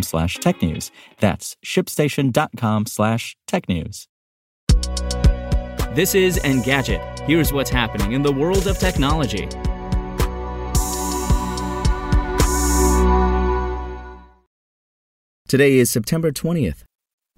slash tech news. That's shipstation.com slash tech news. This is Engadget. Here's what's happening in the world of technology. Today is September 20th.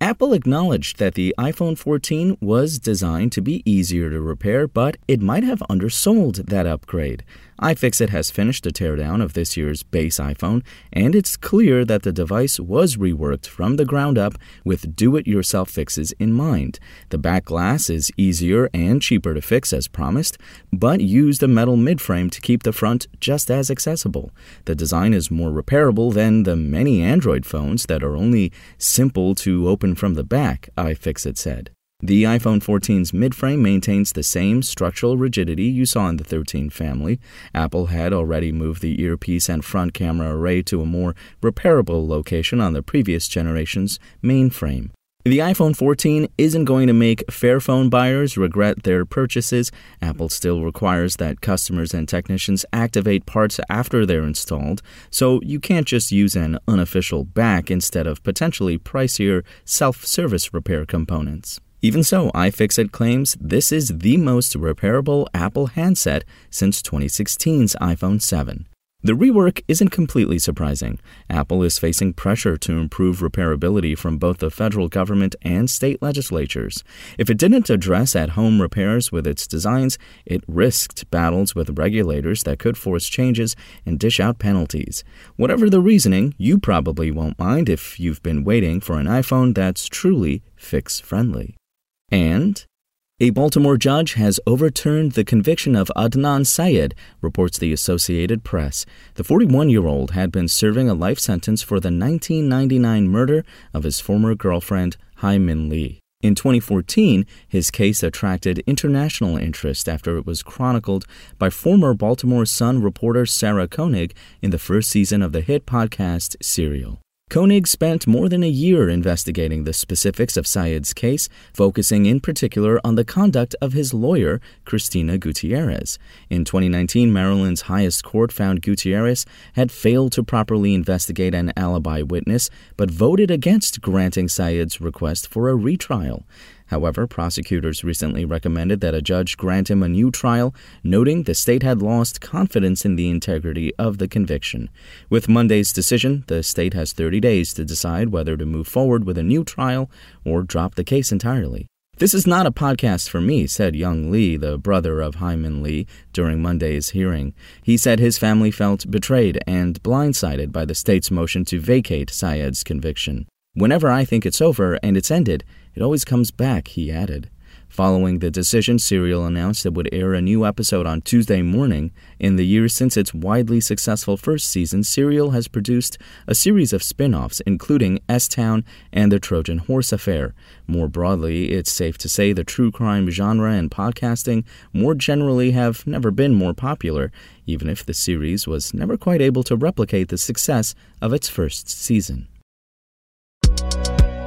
Apple acknowledged that the iPhone 14 was designed to be easier to repair, but it might have undersold that upgrade iFixit has finished the teardown of this year's base iPhone, and it's clear that the device was reworked from the ground up with do it yourself fixes in mind. The back glass is easier and cheaper to fix as promised, but used a metal midframe to keep the front just as accessible. The design is more repairable than the many Android phones that are only simple to open from the back, iFixit said. The iPhone 14's midframe maintains the same structural rigidity you saw in the 13 family. Apple had already moved the earpiece and front camera array to a more repairable location on the previous generation's midframe. The iPhone 14 isn't going to make Fairphone buyers regret their purchases. Apple still requires that customers and technicians activate parts after they're installed, so you can't just use an unofficial back instead of potentially pricier self service repair components. Even so, iFixit claims this is the most repairable Apple handset since 2016's iPhone 7. The rework isn't completely surprising. Apple is facing pressure to improve repairability from both the federal government and state legislatures. If it didn't address at home repairs with its designs, it risked battles with regulators that could force changes and dish out penalties. Whatever the reasoning, you probably won't mind if you've been waiting for an iPhone that's truly fix friendly. And a Baltimore judge has overturned the conviction of Adnan Syed, reports the Associated Press. The 41 year old had been serving a life sentence for the 1999 murder of his former girlfriend, Hae Min Lee. In 2014, his case attracted international interest after it was chronicled by former Baltimore Sun reporter Sarah Koenig in the first season of the hit podcast Serial. Koenig spent more than a year investigating the specifics of Syed's case, focusing in particular on the conduct of his lawyer, Christina Gutierrez. In 2019, Maryland's highest court found Gutierrez had failed to properly investigate an alibi witness, but voted against granting Syed's request for a retrial. However, prosecutors recently recommended that a judge grant him a new trial, noting the state had lost confidence in the integrity of the conviction. With Monday's decision, the state has 30 days to decide whether to move forward with a new trial or drop the case entirely. This is not a podcast for me, said Young Lee, the brother of Hae Min Lee, during Monday's hearing. He said his family felt betrayed and blindsided by the state's motion to vacate Syed's conviction. Whenever I think it's over and it's ended, it always comes back, he added. Following the decision, Serial announced it would air a new episode on Tuesday morning. In the years since its widely successful first season, Serial has produced a series of spin offs, including S Town and The Trojan Horse Affair. More broadly, it's safe to say the true crime genre and podcasting more generally have never been more popular, even if the series was never quite able to replicate the success of its first season.